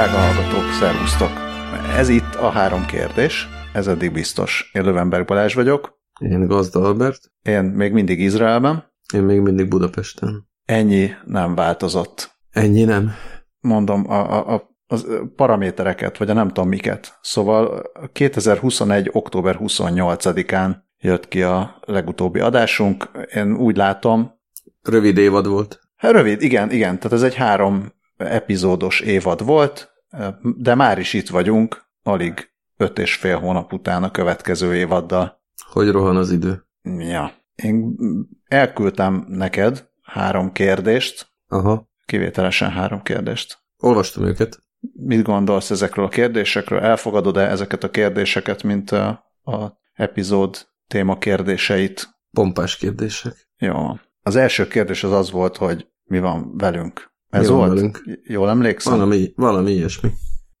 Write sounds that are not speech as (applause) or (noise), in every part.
Drága hallgatók, szervusztok! Ez itt a három kérdés, ez eddig biztos. Én Lövenberg Balázs vagyok. Én Gazda Albert. Én még mindig Izraelben. Én még mindig Budapesten. Ennyi nem változott. Ennyi nem? Mondom, a, a, a az paramétereket, vagy a nem tudom miket. Szóval 2021. október 28-án jött ki a legutóbbi adásunk. Én úgy látom... Rövid évad volt. Hát rövid, igen, igen. Tehát ez egy három epizódos évad volt, de már is itt vagyunk, alig öt és fél hónap után a következő évaddal. Hogy rohan az idő? Ja. Én elküldtem neked három kérdést. Aha. Kivételesen három kérdést. Olvastam őket. Mit gondolsz ezekről a kérdésekről? Elfogadod-e ezeket a kérdéseket, mint a, a epizód téma kérdéseit? Pompás kérdések. Jó. Az első kérdés az az volt, hogy mi van velünk. Ez Mi volt? velünk? Jól emlékszem? Valami, valami ilyesmi.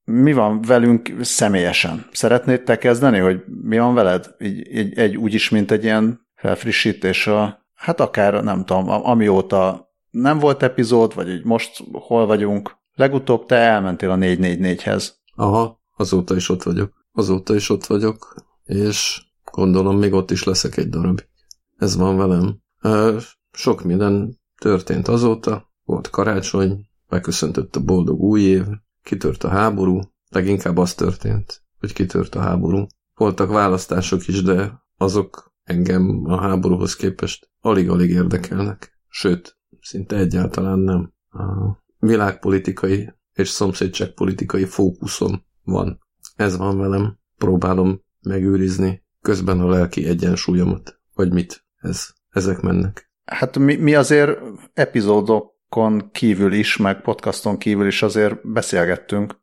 Mi van velünk személyesen? Szeretnéd te kezdeni, hogy mi van veled? Így, egy, egy úgyis, mint egy ilyen felfrissítés a, hát akár nem tudom, amióta nem volt epizód, vagy így most hol vagyunk. Legutóbb te elmentél a 444-hez. Aha, azóta is ott vagyok. Azóta is ott vagyok, és gondolom még ott is leszek egy darabig. Ez van velem. Sok minden történt azóta. Volt karácsony, beköszöntött a boldog új év, kitört a háború, leginkább az történt, hogy kitört a háború. Voltak választások is, de azok engem a háborúhoz képest alig-alig érdekelnek. Sőt, szinte egyáltalán nem. A világpolitikai és szomszédságpolitikai fókuszom van. Ez van velem. Próbálom megőrizni közben a lelki egyensúlyomat. Vagy mit? Ez, ezek mennek. Hát mi, mi azért epizódokon kívül is, meg podcaston kívül is azért beszélgettünk.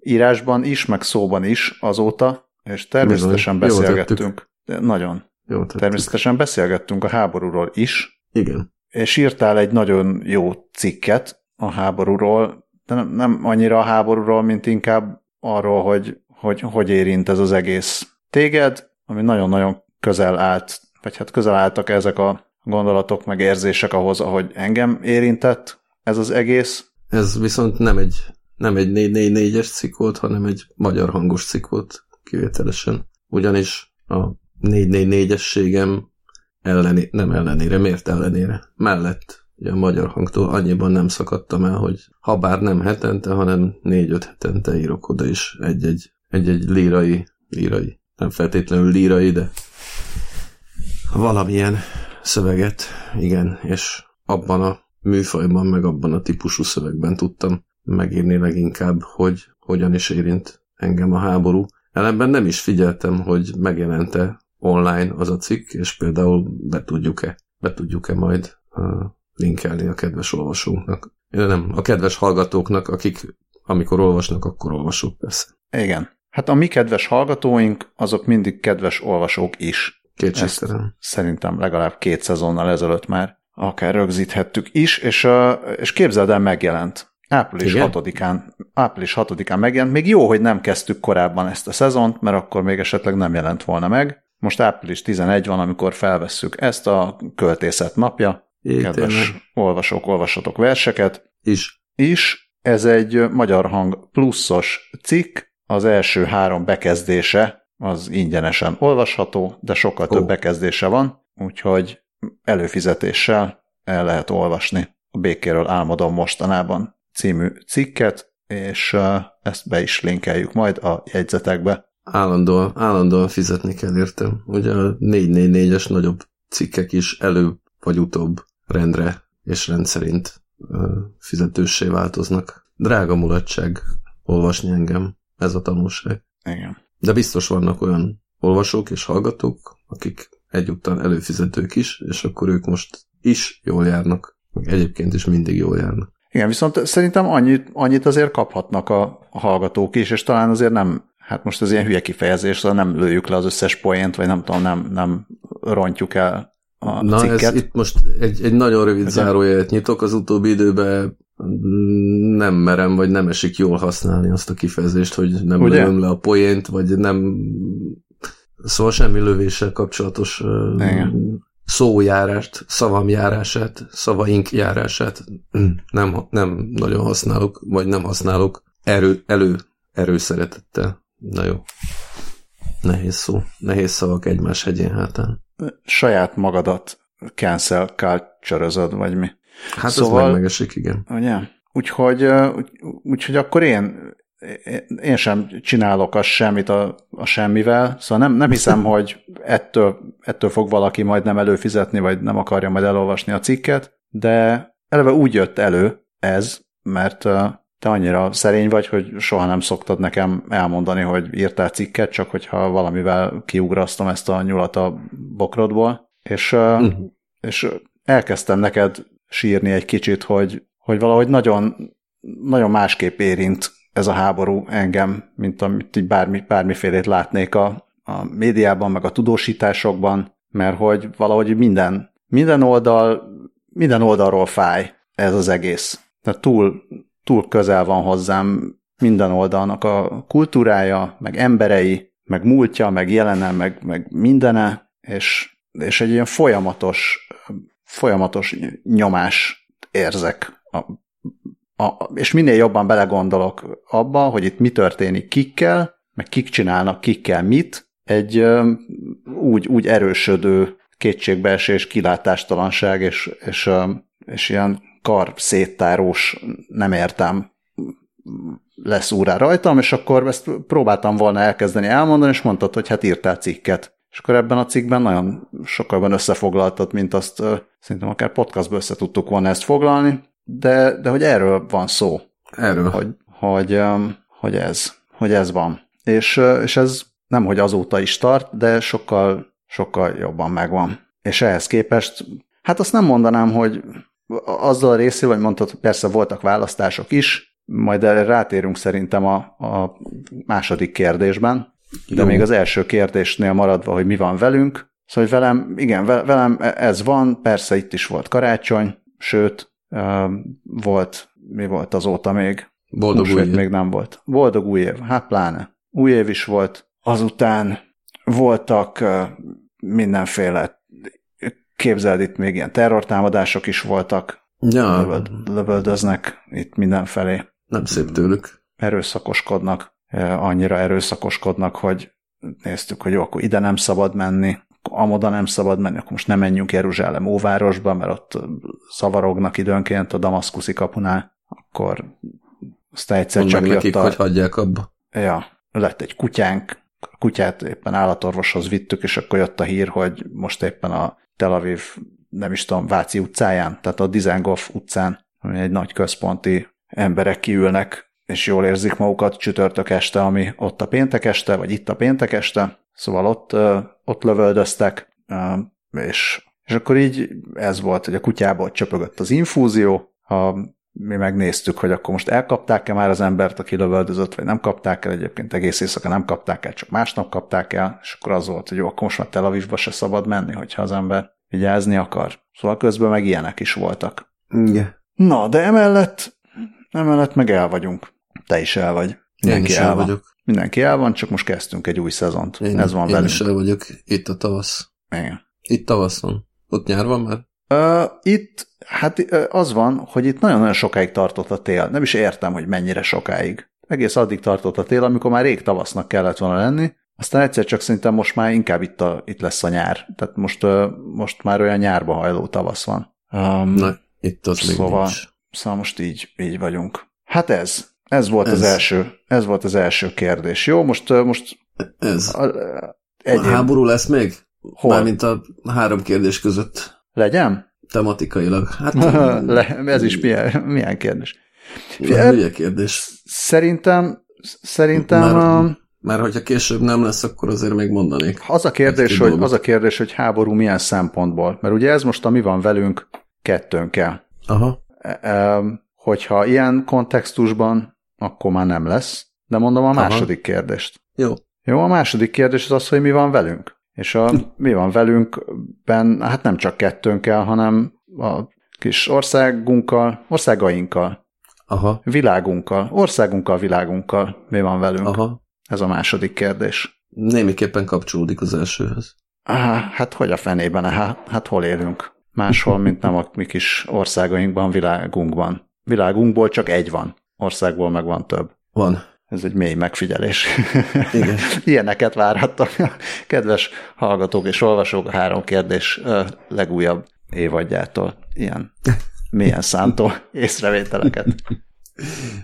Írásban is, meg szóban is azóta, és természetesen Bizony. Beszélgettünk. Nagyon. Jó. Természetesen beszélgettünk a háborúról is, Igen. és írtál egy nagyon jó cikket a háborúról, de nem, nem annyira a háborúról, mint inkább arról, hogy, hogy hogy érint ez az egész téged, ami nagyon-nagyon közel állt, vagy hát közel álltak ezek a gondolatok, meg érzések ahhoz, ahogy engem érintett ez az egész. Ez viszont nem egy, nem egy 444-es cikk volt, hanem egy magyar hangos cikk volt kivételesen. Ugyanis a 444-ességem elleni, nem ellenére, miért ellenére? Mellett ugye a magyar hangtól annyiban nem szakadtam el, hogy ha bár nem hetente, hanem négy-öt hetente írok oda is egy-egy, egy-egy lírai, lírai, nem feltétlenül lírai, de valamilyen szöveget, igen, és abban a műfajban, meg abban a típusú szövegben tudtam megírni leginkább, hogy hogyan is érint engem a háború. Ellenben nem is figyeltem, hogy megjelente online az a cikk, és például be tudjuk-e, be tudjuk-e majd linkelni a kedves olvasóknak. Nem, a kedves hallgatóknak, akik amikor olvasnak, akkor olvasók persze. Igen. Hát a mi kedves hallgatóink, azok mindig kedves olvasók is. Kétségtelen. Szerintem legalább két szezonnal ezelőtt már akár rögzíthettük is, és, és képzeld el, megjelent. Április Igen? 6-án, április 6-án megjelent. Még jó, hogy nem kezdtük korábban ezt a szezont, mert akkor még esetleg nem jelent volna meg. Most április 11 van, amikor felvesszük ezt a költészet napja. Jé, Kedves tényleg. olvasók, olvassatok verseket. Is. is. Ez egy magyar hang pluszos cikk, az első három bekezdése az ingyenesen olvasható, de sokkal Ó. több bekezdése van, úgyhogy előfizetéssel el lehet olvasni a Békéről álmodom mostanában című cikket, és ezt be is linkeljük majd a jegyzetekbe. Állandóan, állandóan fizetni kell értem. Ugye a 444-es nagyobb cikkek is előbb vagy utóbb rendre és rendszerint fizetőssé változnak. Drága mulatság olvasni engem, ez a tanulság. Igen. De biztos vannak olyan olvasók és hallgatók, akik egyúttal előfizetők is, és akkor ők most is jól járnak. Egyébként is mindig jól járnak. Igen, viszont szerintem annyit, annyit azért kaphatnak a, a hallgatók is, és talán azért nem, hát most ez ilyen hülye kifejezés, szóval nem lőjük le az összes poént, vagy nem tudom, nem, nem rontjuk el a Na, cikket. ez itt most egy, egy nagyon rövid Igen. zárójelet nyitok. Az utóbbi időben nem merem, vagy nem esik jól használni azt a kifejezést, hogy nem Ugye? lövöm le a poént, vagy nem... Szóval semmi lövéssel kapcsolatos Igen. szójárást, szavam járását, szavaink járását nem, nem nagyon használok, vagy nem használok Erő, elő, erőszeretettel. Na jó. Nehéz szó. Nehéz szavak egymás hegyén hátán. Saját magadat cancel culture vagy mi. Hát szóval, ez meg megesik, igen. Ugye? Úgyhogy, úgy, úgyhogy akkor én, én sem csinálok az semmit a, a semmivel, szóval nem, nem hiszem, (laughs) hogy ettől, ettől fog valaki majd nem előfizetni, vagy nem akarja majd elolvasni a cikket, de eleve úgy jött elő ez, mert te annyira szerény vagy, hogy soha nem szoktad nekem elmondani, hogy írtál cikket, csak hogyha valamivel kiugrasztom ezt a nyulat a bokrodból, és, uh-huh. és elkezdtem neked sírni egy kicsit, hogy, hogy valahogy nagyon, nagyon másképp érint ez a háború engem, mint amit így bármi, bármifélét látnék a, a médiában, meg a tudósításokban, mert hogy valahogy minden, minden oldal, minden oldalról fáj ez az egész. Tehát túl, túl közel van hozzám minden oldalnak a kultúrája, meg emberei, meg múltja, meg jelene, meg, meg mindene, és, és egy ilyen folyamatos, folyamatos nyomás érzek. A, a, és minél jobban belegondolok abba, hogy itt mi történik kikkel, meg kik csinálnak kikkel mit, egy úgy, úgy erősödő kétségbeesés, kilátástalanság, és, és, és ilyen kar széttárós, nem értem, lesz úrá rajtam, és akkor ezt próbáltam volna elkezdeni elmondani, és mondtad, hogy hát írtál cikket. És akkor ebben a cikkben nagyon sokkal összefoglaltad, mint azt szerintem akár podcastból össze tudtuk volna ezt foglalni, de, de hogy erről van szó. Erről. Hogy, hogy, hogy ez, hogy ez van. És, és ez nem, hogy azóta is tart, de sokkal, sokkal jobban megvan. És ehhez képest, hát azt nem mondanám, hogy azzal a részével, hogy mondtad, persze voltak választások is, majd erre rátérünk szerintem a, a második kérdésben, de Jó. még az első kérdésnél maradva, hogy mi van velünk. Szóval, hogy velem, igen, velem ez van, persze itt is volt karácsony, sőt, volt, mi volt azóta még? Boldog új év. még nem volt. Boldog új év, hát pláne. Új év is volt. Azután voltak mindenféle képzeld, itt még ilyen terrortámadások is voltak. Ja. Lövöldöznek itt mindenfelé. Nem szép tőlük. Erőszakoskodnak. Annyira erőszakoskodnak, hogy néztük, hogy jó, akkor ide nem szabad menni, amoda nem szabad menni, akkor most nem menjünk Jeruzsálem óvárosba, mert ott szavarognak időnként a damaszkuszi kapunál, akkor aztán egyszer Mondd csak meg nekik, a... hogy hagyják abba. Ja, lett egy kutyánk, a kutyát éppen állatorvoshoz vittük, és akkor jött a hír, hogy most éppen a Tel Aviv, nem is tudom, Váci utcáján, tehát a Dizengoff utcán, ami egy nagy központi emberek kiülnek, és jól érzik magukat csütörtök este, ami ott a péntek este, vagy itt a péntek este, szóval ott, ott lövöldöztek, és, és akkor így ez volt, hogy a kutyából csöpögött az infúzió, a, mi megnéztük, hogy akkor most elkapták-e már az embert, aki lövöldözött, vagy nem kapták el, egyébként egész éjszaka nem kapták el, csak másnap kapták el, és akkor az volt, hogy jó, akkor most már Tel Avivba se szabad menni, hogyha az ember vigyázni akar. Szóval közben meg ilyenek is voltak. Igen. Na, de emellett, emellett meg el vagyunk. Te is el vagy. Mindenki el, el van. vagyok. Mindenki el van, csak most kezdtünk egy új szezont. Én, Ez van én velünk. is el vagyok. Itt a tavasz. Igen. Itt tavasz van. Ott nyár van már? Uh, itt, hát az van, hogy itt nagyon-nagyon sokáig tartott a tél. Nem is értem, hogy mennyire sokáig. Egész addig tartott a tél, amikor már rég tavasznak kellett volna lenni, aztán egyszer csak szerintem most már inkább itt, a, itt lesz a nyár. Tehát most, most már olyan nyárba hajló tavasz van. Um, Na, itt az szóval, még nincs. Szóval most így, így vagyunk. Hát ez. Ez volt ez. az első. Ez volt az első kérdés. Jó, most, most ez. A, egy a háború lesz még? Hol? Mármint a három kérdés között. Legyen? Tematikailag. Hát, (laughs) Le, ez is milyen, milyen kérdés. Milyen kérdés. Szerintem, szerintem Már, mert hogyha később nem lesz, akkor azért még mondanék. Az a kérdés, hogy, az a kérdés, hogy háború milyen szempontból. Mert ugye ez most, ami van velünk, kettőnkkel. Aha. E, e, hogyha ilyen kontextusban, akkor már nem lesz. De mondom a Aha. második kérdést. Jó. Jó, a második kérdés az az, hogy mi van velünk. És a mi van velünkben, hát nem csak kettőnkkel, hanem a kis országunkkal, országainkkal. Aha. Világunkkal, országunkkal, világunkkal mi van velünk. Aha. Ez a második kérdés. Némiképpen kapcsolódik az elsőhöz. Á, hát hogy a fenében? Hát, hát hol élünk? Máshol, mint nem a mi kis országainkban, világunkban. Világunkból csak egy van, országból meg van több. Van. Ez egy mély megfigyelés. Igen. (laughs) Ilyeneket várhattam. Kedves hallgatók és olvasók, a három kérdés legújabb évadjától. Ilyen milyen szántó észrevételeket.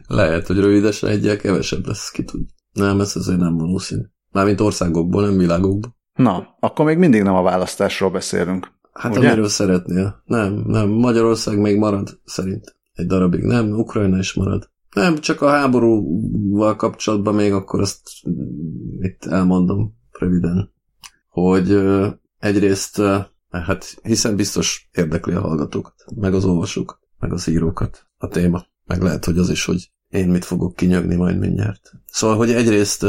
Lehet, hogy rövidesen egyel kevesebb lesz, ki tud. Nem, ez azért nem valószínű. Mármint országokból, nem világokból. Na, akkor még mindig nem a választásról beszélünk. Hát ugye? amiről szeretnél. Nem, nem, Magyarország még marad, szerint. Egy darabig nem, Ukrajna is marad. Nem, csak a háborúval kapcsolatban még akkor azt itt elmondom röviden, hogy egyrészt, hát hiszen biztos érdekli a hallgatókat, meg az olvasókat, meg az írókat a téma. Meg lehet, hogy az is, hogy én mit fogok kinyögni majd mindjárt. Szóval, hogy egyrészt,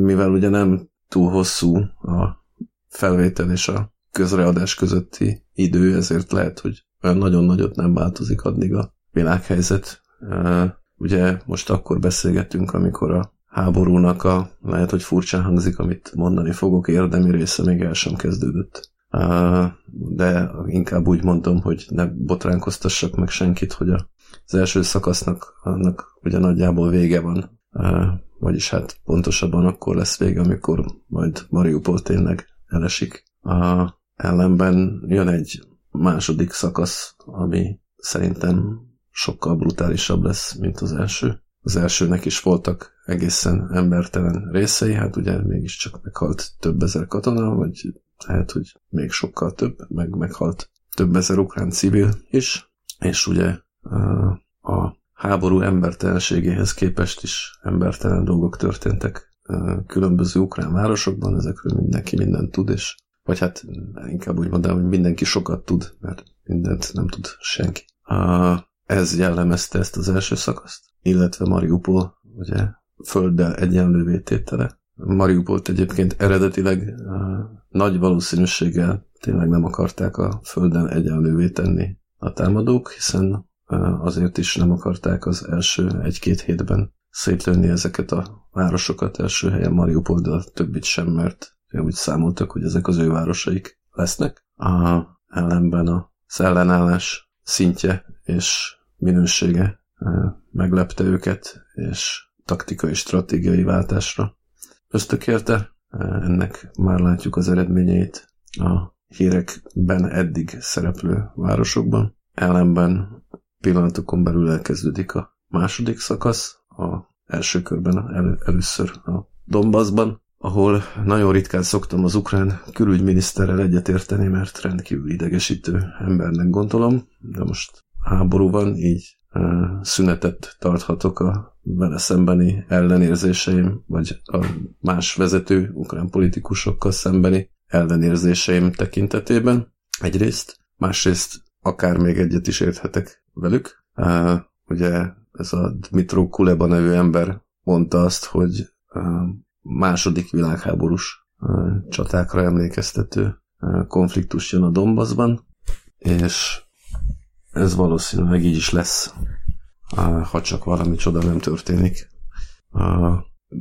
mivel ugye nem túl hosszú a felvétel és a közreadás közötti idő, ezért lehet, hogy olyan nagyon nagyot nem változik addig a világhelyzet. Ugye most akkor beszélgetünk, amikor a háborúnak a, lehet, hogy furcsán hangzik, amit mondani fogok, érdemi része még el sem kezdődött. De inkább úgy mondom, hogy ne botránkoztassak meg senkit, hogy az első szakasznak annak ugye nagyjából vége van. Vagyis hát pontosabban akkor lesz vége, amikor majd Mariupol tényleg elesik. Ellenben jön egy második szakasz, ami szerintem sokkal brutálisabb lesz, mint az első. Az elsőnek is voltak egészen embertelen részei, hát ugye mégiscsak meghalt több ezer katona, vagy lehet, hogy még sokkal több, meg meghalt több ezer ukrán civil is, és ugye a háború embertelenségéhez képest is embertelen dolgok történtek különböző ukrán városokban, ezekről mindenki mindent tud, és vagy hát inkább úgy mondom, hogy mindenki sokat tud, mert mindent nem tud senki. Ez jellemezte ezt az első szakaszt, illetve Mariupol, ugye, földdel egyenlővé tétele. Mariupolt egyébként eredetileg nagy valószínűséggel tényleg nem akarták a földön egyenlővé tenni a támadók, hiszen azért is nem akarták az első egy-két hétben szétlőni ezeket a városokat. Első helyen Mariupol, de a többit sem, mert úgy számoltak, hogy ezek az ő városaik lesznek. A ellenben a ellenállás szintje és minősége meglepte őket, és taktikai, stratégiai váltásra ösztökélte. Ennek már látjuk az eredményeit a hírekben eddig szereplő városokban. Ellenben pillanatokon belül elkezdődik a második szakasz, a első körben el, először a Donbassban, ahol nagyon ritkán szoktam az ukrán külügyminiszterrel egyetérteni, mert rendkívül idegesítő embernek gondolom, de most háború van, így szünetet tarthatok a vele szembeni ellenérzéseim, vagy a más vezető ukrán politikusokkal szembeni ellenérzéseim tekintetében egyrészt, másrészt akár még egyet is érthetek velük. Ugye ez a Dmitro Kuleba nevű ember mondta azt, hogy második világháborús csatákra emlékeztető konfliktus jön a Donbassban, és ez valószínűleg így is lesz, ha csak valami csoda nem történik.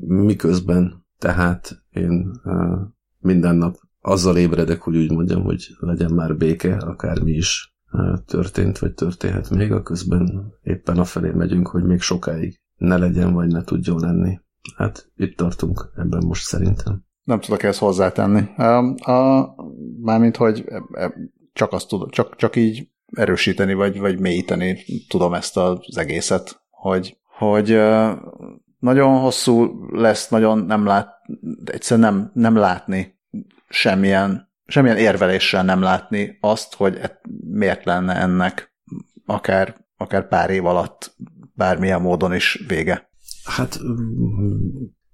Miközben tehát én minden nap azzal ébredek, hogy úgy mondjam, hogy legyen már béke, akármi is történt, vagy történhet még, a közben éppen afelé megyünk, hogy még sokáig ne legyen, vagy ne tudjon lenni. Hát itt tartunk ebben most szerintem. Nem tudok ezt hozzátenni. A, a, mármint, hogy e, e, csak, azt tud, csak, csak így erősíteni, vagy, vagy mélyíteni tudom ezt az egészet, hogy, hogy nagyon hosszú lesz, nagyon nem lát, egyszerűen nem, nem látni semmilyen, semmilyen érveléssel nem látni azt, hogy e, miért lenne ennek akár, akár pár év alatt bármilyen módon is vége. Hát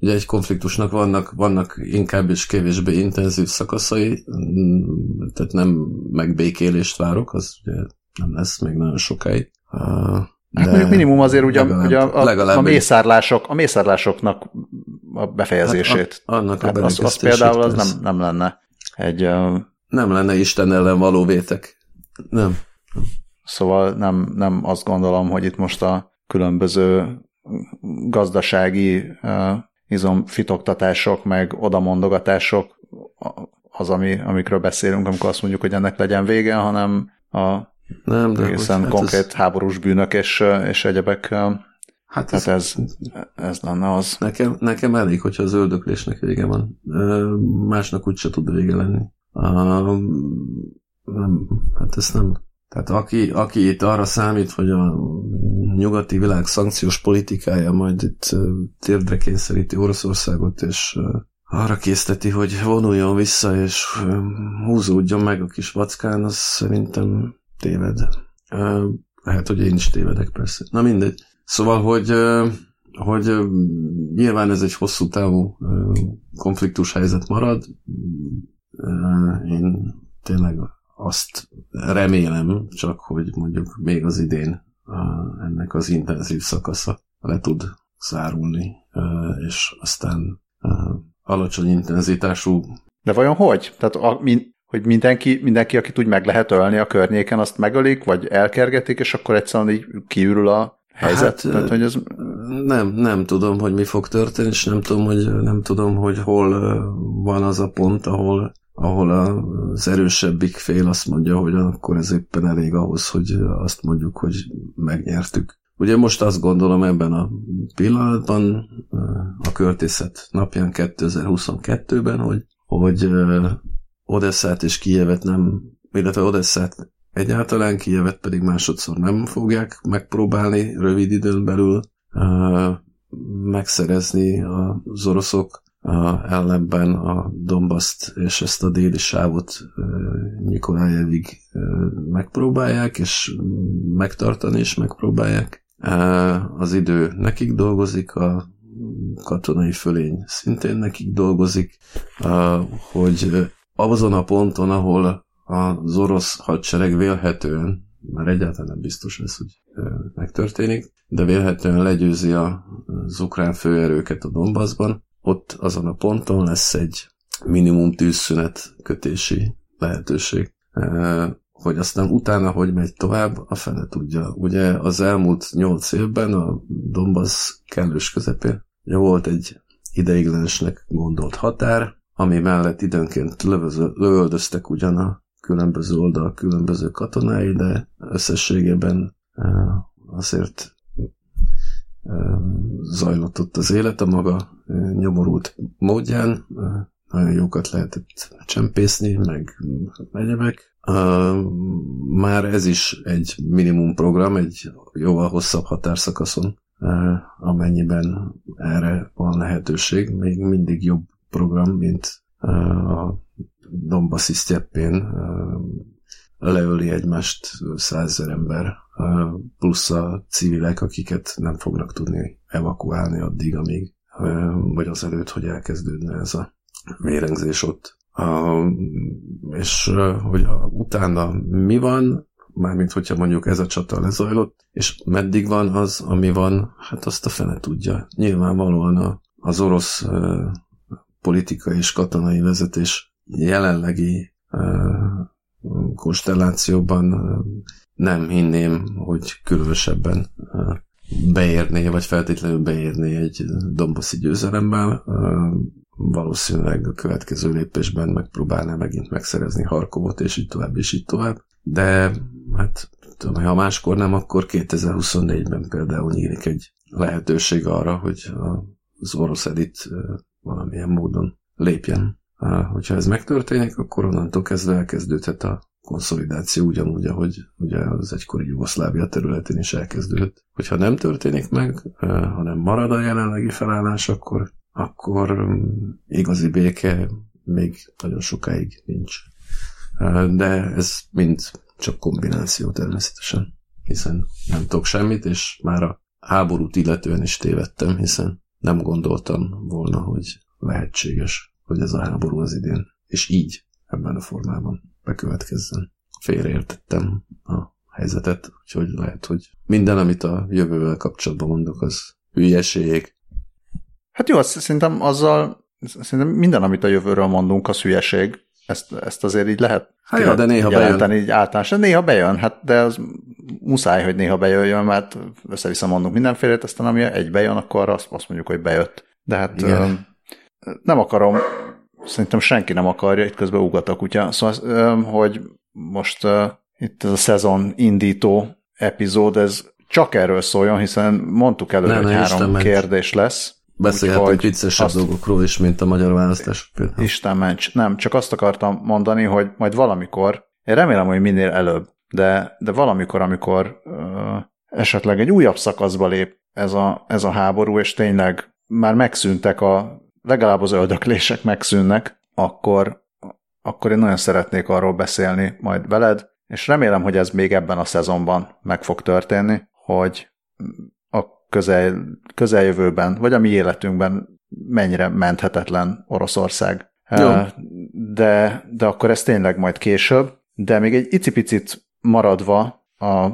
ugye egy konfliktusnak vannak, vannak inkább és kevésbé intenzív szakaszai, tehát nem megbékélést várok, az ugye nem lesz még nagyon sokáig. De hát mondjuk minimum azért ugye, legalább, ugye a, a, a, mészárlások, a mészárlásoknak a befejezését. Hát a, annak a hát az, az például az nem, nem lenne egy... Nem lenne Isten ellen való vétek. Nem. Szóval nem, nem azt gondolom, hogy itt most a különböző gazdasági uh, izomfitoktatások, meg odamondogatások az, ami, amikről beszélünk, amikor azt mondjuk, hogy ennek legyen vége, hanem a nem, de egészen hát konkrét ez... háborús bűnök és, és egyebek Hát ez, Tehát ez, ez lenne az. Nekem, nekem elég, hogyha az öldöklésnek vége van. Másnak úgy se tud vége lenni. Nem, hát ez nem. Tehát aki, aki itt arra számít, hogy a nyugati világ szankciós politikája majd itt térdre kényszeríti Oroszországot, és arra készteti, hogy vonuljon vissza, és húzódjon meg a kis vackán, az szerintem téved. Lehet, hogy én is tévedek persze. Na mindegy. Szóval, hogy, hogy nyilván ez egy hosszú távú konfliktus helyzet marad. Én tényleg azt remélem csak, hogy mondjuk még az idén ennek az intenzív szakasza le tud zárulni, és aztán alacsony intenzitású. De vajon hogy? Tehát a, min, hogy mindenki, mindenki, akit úgy meg lehet ölni a környéken, azt megölik, vagy elkergetik, és akkor egyszerűen így kiürül a helyzet? Hát, Tehát, hogy ez... Nem, nem tudom, hogy mi fog történni, és nem tudom, hogy, nem tudom, hogy hol van az a pont, ahol, ahol az erősebbik fél azt mondja, hogy akkor ez éppen elég ahhoz, hogy azt mondjuk, hogy megnyertük. Ugye most azt gondolom ebben a pillanatban, a költészet napján 2022-ben, hogy, hogy Odesszát és Kijevet nem, illetve Odesszát egyáltalán, Kijevet pedig másodszor nem fogják megpróbálni rövid időn belül megszerezni az oroszok, ellenben a Dombaszt és ezt a déli sávot Nikolájevig megpróbálják, és megtartani is megpróbálják. Az idő nekik dolgozik, a katonai fölény szintén nekik dolgozik, hogy azon a ponton, ahol az orosz hadsereg vélhetően, már egyáltalán nem biztos ez, hogy megtörténik, de vélhetően legyőzi az ukrán főerőket a Donbassban, ott azon a ponton lesz egy minimum tűzszünet kötési lehetőség hogy aztán utána hogy megy tovább, a fene tudja. Ugye az elmúlt nyolc évben a Donbass kellős közepén ugye volt egy ideiglenesnek gondolt határ, ami mellett időnként lövöző, lövöldöztek ugyan a különböző oldal különböző katonái, de összességében azért zajlott ott az élet a maga nyomorult módján, nagyon jókat lehetett csempészni, meg egyebek. Már ez is egy minimum program, egy jóval hosszabb határszakaszon, amennyiben erre van lehetőség, még mindig jobb program, mint a Dombaszi sztyeppén leöli egymást százezer ember, plusz a civilek, akiket nem fognak tudni evakuálni addig, amíg, vagy azelőtt, hogy elkezdődne ez a vérengzés ott. És hogy utána mi van, mármint hogyha mondjuk ez a csata lezajlott, és meddig van az, ami van, hát azt a fene tudja. Nyilvánvalóan az orosz politikai és katonai vezetés jelenlegi konstellációban nem hinném, hogy különösebben beérné, vagy feltétlenül beérné egy domboszi győzelemmel. Valószínűleg a következő lépésben megpróbálná megint megszerezni Harkovot, és így tovább, és így tovább. De hát tudom, ha máskor nem, akkor 2024-ben például nyílik egy lehetőség arra, hogy az orosz elit valamilyen módon lépjen. Hogyha ez megtörténik, akkor onnantól kezdve elkezdődhet a konszolidáció ugyanúgy, ahogy ugye az egykori Jugoszlávia területén is elkezdődött. Hogyha nem történik meg, hanem marad a jelenlegi felállás, akkor akkor um, igazi béke még nagyon sokáig nincs. De ez mind csak kombináció természetesen, hiszen nem tudok semmit, és már a háborút illetően is tévedtem, hiszen nem gondoltam volna, hogy lehetséges, hogy ez a háború az idén, és így ebben a formában bekövetkezzen. Félreértettem a helyzetet, úgyhogy lehet, hogy minden, amit a jövővel kapcsolatban mondok, az hülyeség, Hát jó, azt szerintem azzal, szerintem minden, amit a jövőről mondunk, az hülyeség. Ezt, ezt azért így lehet hát jó, de néha bejön. így általános. Néha bejön, hát de az muszáj, hogy néha bejöjjön, mert össze-vissza mondunk mindenfélét, aztán ami egy bejön, akkor azt, azt mondjuk, hogy bejött. De hát Igen. nem akarom, szerintem senki nem akarja, itt közben ugat a kutya. Szóval, hogy most itt ez a szezon indító epizód, ez csak erről szóljon, hiszen mondtuk előre, hogy három Isten kérdés lesz. Beszélhetünk viccesebb azt- dolgokról is, mint a magyar választás például. Isten ments. Nem, csak azt akartam mondani, hogy majd valamikor, én remélem, hogy minél előbb, de, de valamikor, amikor ö, esetleg egy újabb szakaszba lép ez a, ez a háború, és tényleg már megszűntek a, legalább az öldöklések megszűnnek, akkor, akkor én nagyon szeretnék arról beszélni majd veled, és remélem, hogy ez még ebben a szezonban meg fog történni, hogy a közel, közeljövőben, vagy a mi életünkben mennyire menthetetlen Oroszország. Jó. De, de akkor ez tényleg majd később. De még egy icipicit maradva a,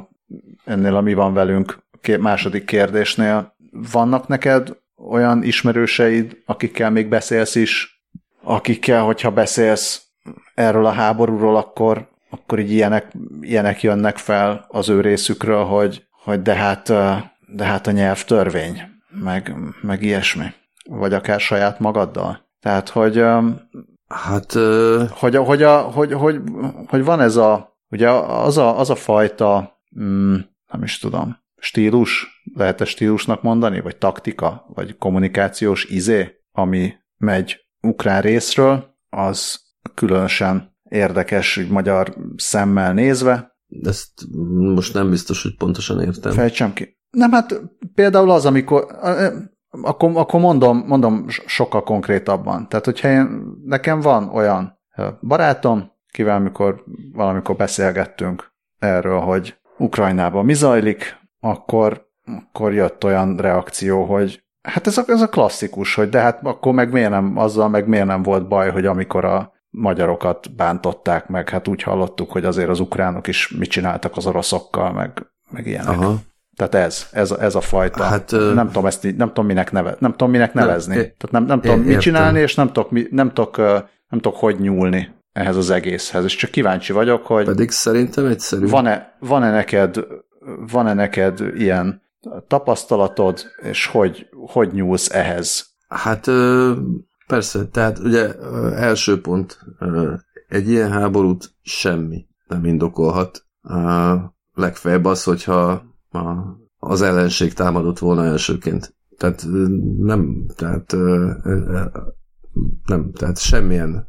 ennél a mi van velünk második kérdésnél, vannak neked olyan ismerőseid, akikkel még beszélsz is, akikkel, hogyha beszélsz erről a háborúról, akkor, akkor így ilyenek, ilyenek jönnek fel az ő részükről, hogy, hogy de hát, de hát a nyelv törvény, meg, meg ilyesmi. Vagy akár saját magaddal. Tehát, hogy, Hát hogy, hogy, a, hogy, hogy, hogy van ez a, ugye az a, az a fajta, mm, nem is tudom, stílus, lehet-e stílusnak mondani, vagy taktika, vagy kommunikációs izé, ami megy ukrán részről, az különösen érdekes, így magyar szemmel nézve. ezt most nem biztos, hogy pontosan értem. Fejtsem ki. Nem, hát például az, amikor, akkor, akkor mondom, mondom sokkal konkrétabban. Tehát, hogyha én, nekem van olyan barátom, kivel mikor valamikor beszélgettünk erről, hogy Ukrajnában mi zajlik, akkor, akkor jött olyan reakció, hogy hát ez a, ez a klasszikus, hogy de hát akkor meg miért nem, azzal meg miért nem volt baj, hogy amikor a magyarokat bántották meg, hát úgy hallottuk, hogy azért az ukránok is mit csináltak az oroszokkal, meg, meg ilyenek. Aha. Tehát ez, ez, ez a fajta. Hát, nem tudom ezt nem tudom minek neve, nem tudom minek Nem, nevezni. é- Tehát nem, nem tudom mit értem. csinálni, és nem tudok, nem tudok, nem tudok hogy nyúlni ehhez az egészhez. És csak kíváncsi vagyok, hogy Pedig szerintem egyszerű. van-e, van-e neked, van-e neked ilyen tapasztalatod, és hogy, hogy nyúlsz ehhez? Hát persze, tehát ugye első pont, egy ilyen háborút semmi nem indokolhat. Legfeljebb az, hogyha az ellenség támadott volna elsőként. Tehát nem, tehát nem, tehát semmilyen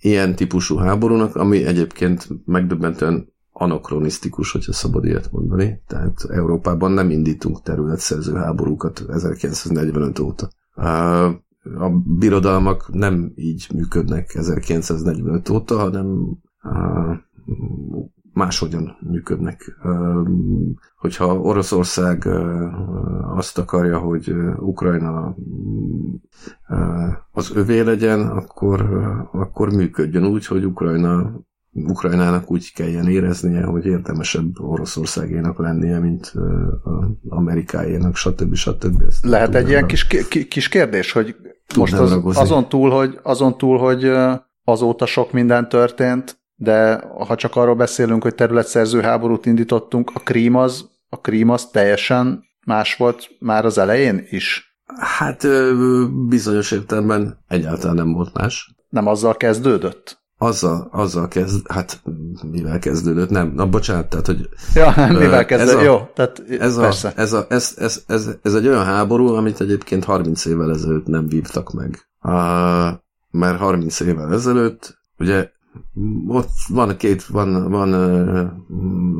ilyen típusú háborúnak, ami egyébként megdöbbentően anakronisztikus, hogyha szabad ilyet mondani. Tehát Európában nem indítunk területszerző háborúkat 1945 óta. A birodalmak nem így működnek 1945 óta, hanem máshogyan működnek. Hogyha Oroszország azt akarja, hogy Ukrajna az övé legyen, akkor, akkor működjön úgy, hogy Ukrajna Ukrajnának úgy kelljen éreznie, hogy érdemesebb Oroszországénak lennie, mint Amerikáénak, stb. stb. Ezt Lehet egy ilyen kis, ki- kis kérdés, hogy most az, ragozni. azon, túl, hogy, azon túl, hogy azóta sok minden történt, de ha csak arról beszélünk, hogy területszerző háborút indítottunk, a krím az, a krím az teljesen más volt már az elején is. Hát bizonyos értelemben egyáltalán nem volt más. Nem azzal kezdődött? Azzal, azzal kezd, hát mivel kezdődött, nem, na bocsánat, tehát, hogy Ja, Ö, (laughs) mivel ez kezdődött? a- Jó, tehát ez, a, ez, a, ez, ez, ez, ez egy olyan háború, amit egyébként 30 évvel ezelőtt nem vívtak meg. Uh, mert 30 évvel ezelőtt, ugye ott van két, van, van,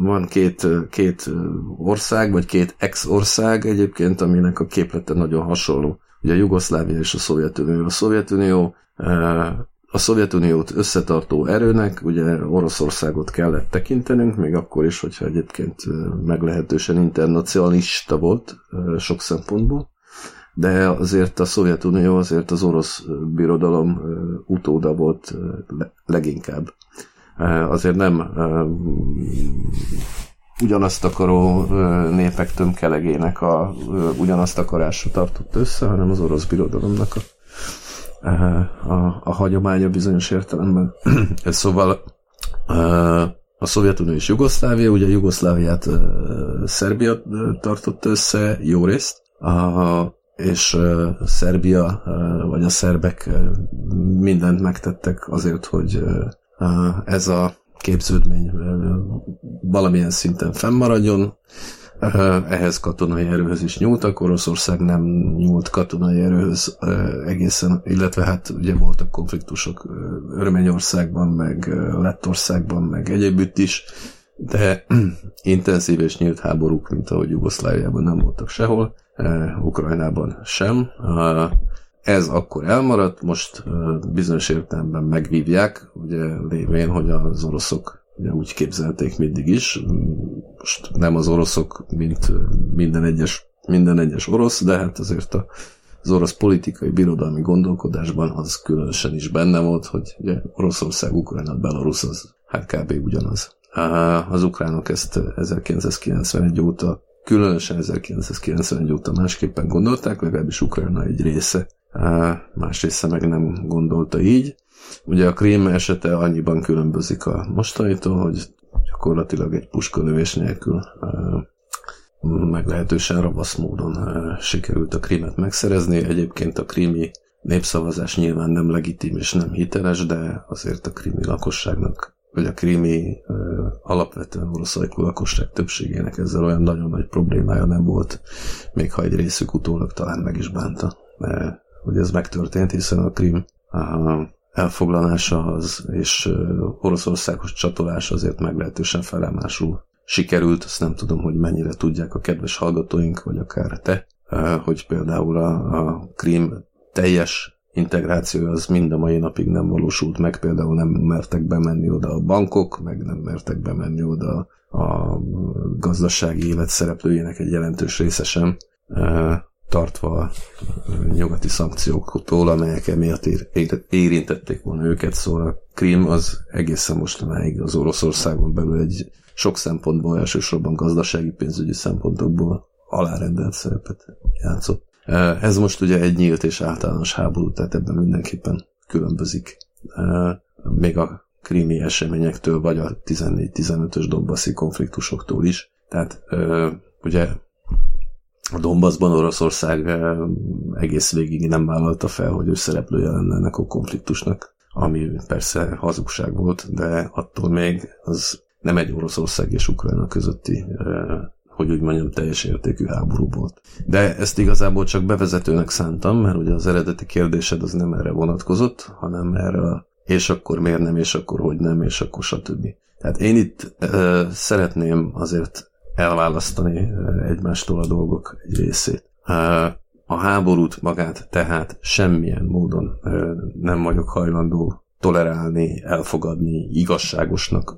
van két, két ország, vagy két ex-ország egyébként, aminek a képlete nagyon hasonló. Ugye Jugoszlávia és a Szovjetunió. A Szovjetunió a Szovjetuniót összetartó erőnek, ugye Oroszországot kellett tekintenünk, még akkor is, hogyha egyébként meglehetősen internacionalista volt sok szempontból, de azért a Szovjetunió azért az orosz birodalom utóda volt leginkább. Azért nem ugyanazt akaró népek tömkelegének a ugyanazt akarásra tartott össze, hanem az orosz birodalomnak a a, a hagyománya bizonyos értelemben. (clears throat) szóval a Szovjetunió és Jugoszlávia, ugye Jugoszláviát ö, Szerbia tartott össze jó részt, a, és ö, Szerbia, vagy a szerbek mindent megtettek azért, hogy ez a képződmény valamilyen szinten fennmaradjon. Ehhez katonai erőhöz is nyúltak, Oroszország nem nyúlt katonai erőhöz egészen, illetve hát ugye voltak konfliktusok Örményországban, meg Lettországban, meg egyébütt is, de (clears throat) intenzív és nyílt háborúk, mint ahogy Jugoszláviában nem voltak sehol, Ukrajnában sem. Ez akkor elmaradt, most bizonyos értelemben megvívják, ugye lévén, hogy az oroszok ugye úgy képzelték mindig is, most nem az oroszok, mint minden egyes, minden egyes orosz, de hát azért a, az orosz politikai birodalmi gondolkodásban az különösen is benne volt, hogy ugye Oroszország, Ukrajna, Belarus az hát kb. ugyanaz. Az ukránok ezt 1991 óta, különösen 1991 óta másképpen gondolták, legalábbis Ukrajna egy része, más része meg nem gondolta így. Ugye a krém esete annyiban különbözik a mostanitól, hogy gyakorlatilag egy puskolövés nélkül meglehetősen ravasz módon sikerült a krímet megszerezni. Egyébként a krími népszavazás nyilván nem legitim és nem hiteles, de azért a krími lakosságnak, vagy a krími alapvetően oroszajkú lakosság többségének ezzel olyan nagyon nagy problémája nem volt, még ha egy részük utólag talán meg is bánta, mert hogy ez megtörtént, hiszen a krím elfoglalása az, és Oroszországhoz csatolás azért meglehetősen felemásul sikerült, azt nem tudom, hogy mennyire tudják a kedves hallgatóink, vagy akár te, hogy például a, a Krím teljes integráció az mind a mai napig nem valósult meg, például nem mertek bemenni oda a bankok, meg nem mertek bemenni oda a gazdasági élet szereplőjének egy jelentős része sem tartva nyugati szankcióktól, amelyek emiatt ér, ér, érintették volna őket, szóval a Krim az egészen mostanáig az Oroszországon belül egy sok szempontból, elsősorban gazdasági pénzügyi szempontokból alárendelt szerepet játszott. Ez most ugye egy nyílt és általános háború, tehát ebben mindenképpen különbözik. Még a krími eseményektől, vagy a 14-15-ös Dombaszi konfliktusoktól is. Tehát ugye a Donbassban Oroszország eh, egész végig nem vállalta fel, hogy ő szereplője lenne ennek a konfliktusnak, ami persze hazugság volt, de attól még az nem egy Oroszország és Ukrajna közötti, eh, hogy úgy mondjam, teljes értékű háború volt. De ezt igazából csak bevezetőnek szántam, mert ugye az eredeti kérdésed az nem erre vonatkozott, hanem erre a és akkor miért nem, és akkor hogy nem, és akkor stb. Tehát én itt e, szeretném azért elválasztani egymástól a dolgok egy részét. A háborút magát tehát semmilyen módon nem vagyok hajlandó tolerálni, elfogadni, igazságosnak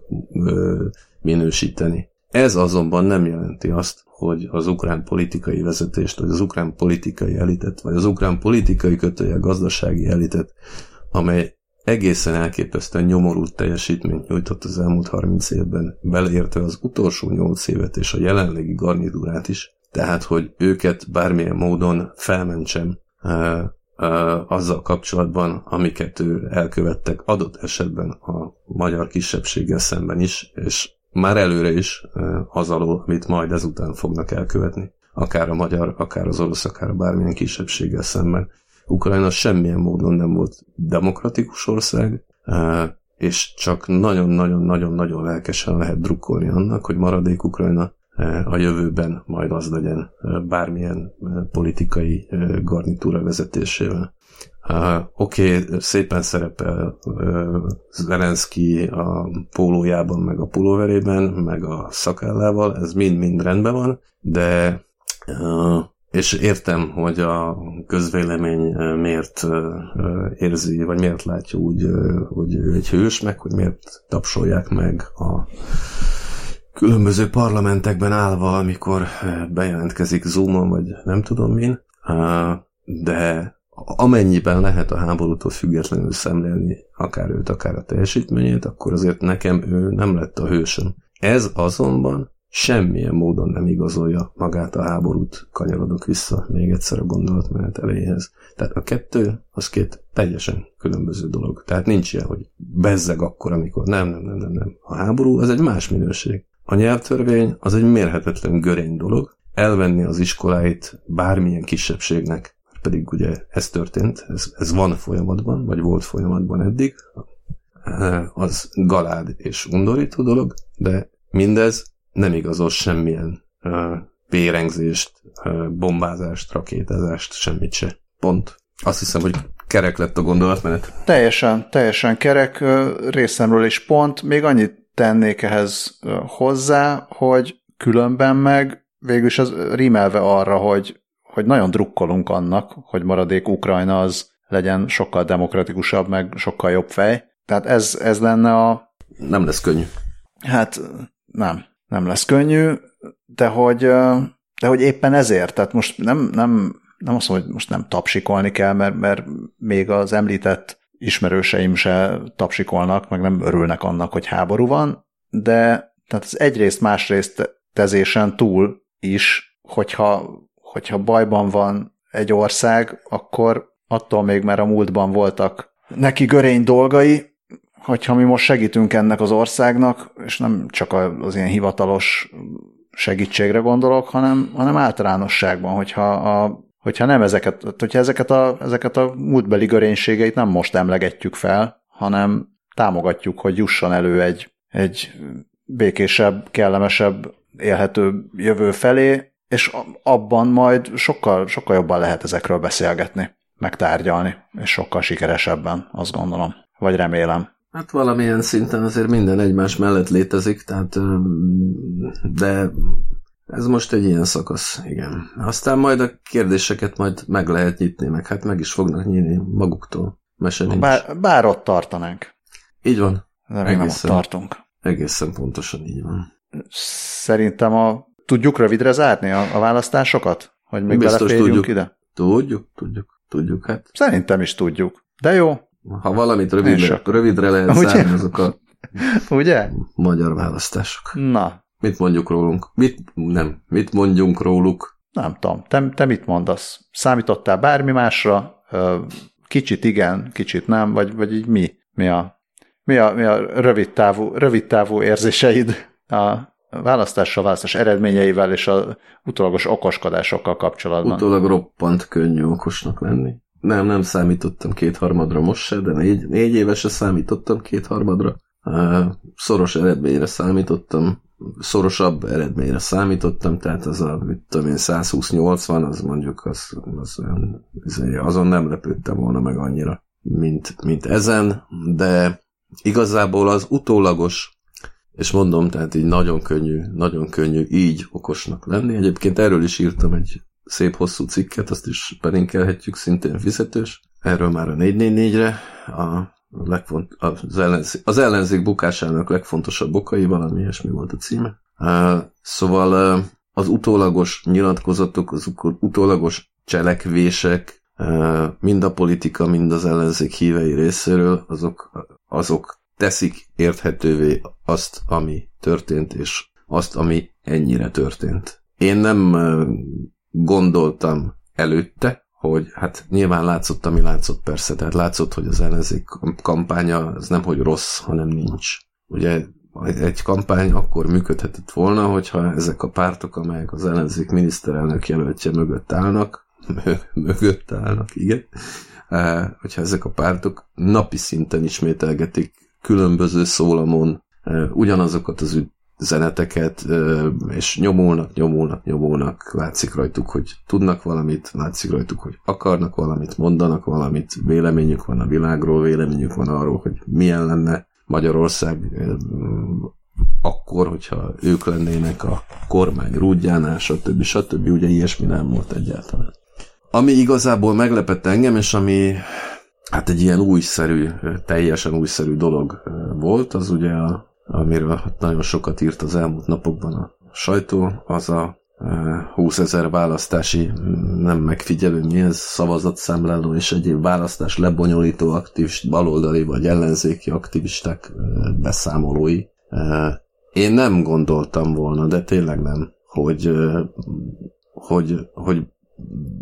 minősíteni. Ez azonban nem jelenti azt, hogy az ukrán politikai vezetést, vagy az ukrán politikai elitet, vagy az ukrán politikai kötője gazdasági elitet, amely egészen elképesztően nyomorult teljesítményt nyújtott az elmúlt 30 évben, beleértve az utolsó 8 évet és a jelenlegi garnitúrát is, tehát, hogy őket bármilyen módon felmentsem uh, uh, azzal kapcsolatban, amiket ő elkövettek adott esetben a magyar kisebbséggel szemben is, és már előre is uh, az alól, amit majd ezután fognak elkövetni, akár a magyar, akár az orosz, akár bármilyen kisebbséggel szemben. Ukrajna semmilyen módon nem volt demokratikus ország, és csak nagyon-nagyon-nagyon-nagyon lelkesen lehet drukkolni annak, hogy maradék Ukrajna a jövőben majd az legyen bármilyen politikai garnitúra vezetésével. Oké, okay, szépen szerepel Zelenszky a pólójában, meg a pulóverében, meg a szakállával, ez mind-mind rendben van, de és értem, hogy a közvélemény miért érzi, vagy miért látja úgy, hogy ő egy hős, meg hogy miért tapsolják meg a különböző parlamentekben állva, amikor bejelentkezik Zoomon, vagy nem tudom min, de amennyiben lehet a háborútól függetlenül szemlélni akár őt, akár a teljesítményét, akkor azért nekem ő nem lett a hősöm. Ez azonban semmilyen módon nem igazolja magát a háborút, kanyarodok vissza még egyszer a gondolatmenet elejéhez. Tehát a kettő, az két teljesen különböző dolog. Tehát nincs ilyen, hogy bezzeg akkor, amikor nem, nem, nem, nem, nem. A háború az egy más minőség. A nyelvtörvény az egy mérhetetlen görény dolog. Elvenni az iskoláit bármilyen kisebbségnek, pedig ugye ez történt, ez, ez van folyamatban, vagy volt folyamatban eddig, az galád és undorító dolog, de mindez nem igazol semmilyen uh, pérengzést, bombázást, rakétázást, semmit se. Pont. Azt hiszem, hogy kerek lett a gondolatmenet. Teljesen, teljesen kerek részemről is pont. Még annyit tennék ehhez hozzá, hogy különben meg végülis az rímelve arra, hogy, hogy nagyon drukkolunk annak, hogy maradék Ukrajna az legyen sokkal demokratikusabb, meg sokkal jobb fej. Tehát ez, ez lenne a... Nem lesz könnyű. Hát nem, nem lesz könnyű, de hogy, de hogy éppen ezért, tehát most nem, nem, nem azt mondom, hogy most nem tapsikolni kell, mert, mert még az említett ismerőseim se tapsikolnak, meg nem örülnek annak, hogy háború van, de tehát az egyrészt másrészt tezésen túl is, hogyha, hogyha bajban van egy ország, akkor attól még, mert a múltban voltak neki görény dolgai, hogyha mi most segítünk ennek az országnak, és nem csak az ilyen hivatalos segítségre gondolok, hanem, hanem általánosságban, hogyha, a, hogyha nem ezeket, hogyha ezeket a, ezeket a múltbeli görénységeit nem most emlegetjük fel, hanem támogatjuk, hogy jusson elő egy, egy békésebb, kellemesebb, élhető jövő felé, és abban majd sokkal, sokkal jobban lehet ezekről beszélgetni, megtárgyalni, és sokkal sikeresebben, azt gondolom, vagy remélem. Hát valamilyen szinten azért minden egymás mellett létezik, tehát de ez most egy ilyen szakasz, igen. Aztán majd a kérdéseket majd meg lehet nyitni, meg hát meg is fognak nyílni maguktól. Mese nincs. Bár, bár ott tartanánk. Így van. De még egészen, nem ott tartunk. Egészen pontosan így van. Szerintem a, tudjuk rövidre zárni a, a választásokat? Hogy még Biztos tudjuk. ide? Tudjuk, tudjuk, tudjuk. Hát. Szerintem is tudjuk. De jó, ha valamit rövidre, rövidre lehet Ugye? zárni, azok a (laughs) Ugye? magyar választások. Na. Mit mondjuk rólunk? Mit, nem, mit mondjunk róluk? Nem tudom. Te, te mit mondasz? Számítottál bármi másra? Kicsit igen, kicsit nem? Vagy, vagy így mi? Mi a, mi a, mi a rövid, távú, rövid távú érzéseid a választással, választás eredményeivel és a utólagos okoskodásokkal kapcsolatban? Utólag roppant könnyű okosnak lenni. Nem, nem számítottam kétharmadra most se, de négy, négy évese számítottam kétharmadra. Szoros eredményre számítottam, szorosabb eredményre számítottam, tehát az a, mit tudom én, 120-80, az mondjuk az, az olyan, izé, azon nem lepődtem volna meg annyira, mint, mint ezen, de igazából az utólagos, és mondom, tehát így nagyon könnyű, nagyon könnyű így okosnak lenni. Egyébként erről is írtam egy szép hosszú cikket, azt is belinkelhetjük, szintén fizetős. Erről már a 444-re a legfont, az, ellenzék, az ellenzék bukásának legfontosabb okai, valami ilyesmi volt a címe. Szóval az utólagos nyilatkozatok, az utólagos cselekvések, mind a politika, mind az ellenzék hívei részéről, azok, azok teszik érthetővé azt, ami történt, és azt, ami ennyire történt. Én nem gondoltam előtte, hogy hát nyilván látszott, ami látszott persze, tehát látszott, hogy az ellenzék kampánya az nem, hogy rossz, hanem nincs. Ugye egy kampány akkor működhetett volna, hogyha ezek a pártok, amelyek az ellenzék miniszterelnök jelöltje mögött állnak, (laughs) mögött állnak, igen, eh, hogyha ezek a pártok napi szinten ismételgetik különböző szólamon eh, ugyanazokat az zeneteket, és nyomulnak, nyomulnak, nyomulnak, látszik rajtuk, hogy tudnak valamit, látszik rajtuk, hogy akarnak valamit, mondanak valamit, véleményük van a világról, véleményük van arról, hogy milyen lenne Magyarország akkor, hogyha ők lennének a kormány rúdjánál, stb. stb. Ugye ilyesmi nem volt egyáltalán. Ami igazából meglepett engem, és ami hát egy ilyen újszerű, teljesen újszerű dolog volt, az ugye a amiről nagyon sokat írt az elmúlt napokban a sajtó, az a 20 e, ezer választási nem megfigyelő, mi ez, szavazatszámláló és egyéb választás lebonyolító aktivist, baloldali vagy ellenzéki aktivisták e, beszámolói. E, én nem gondoltam volna, de tényleg nem, hogy, hogy, hogy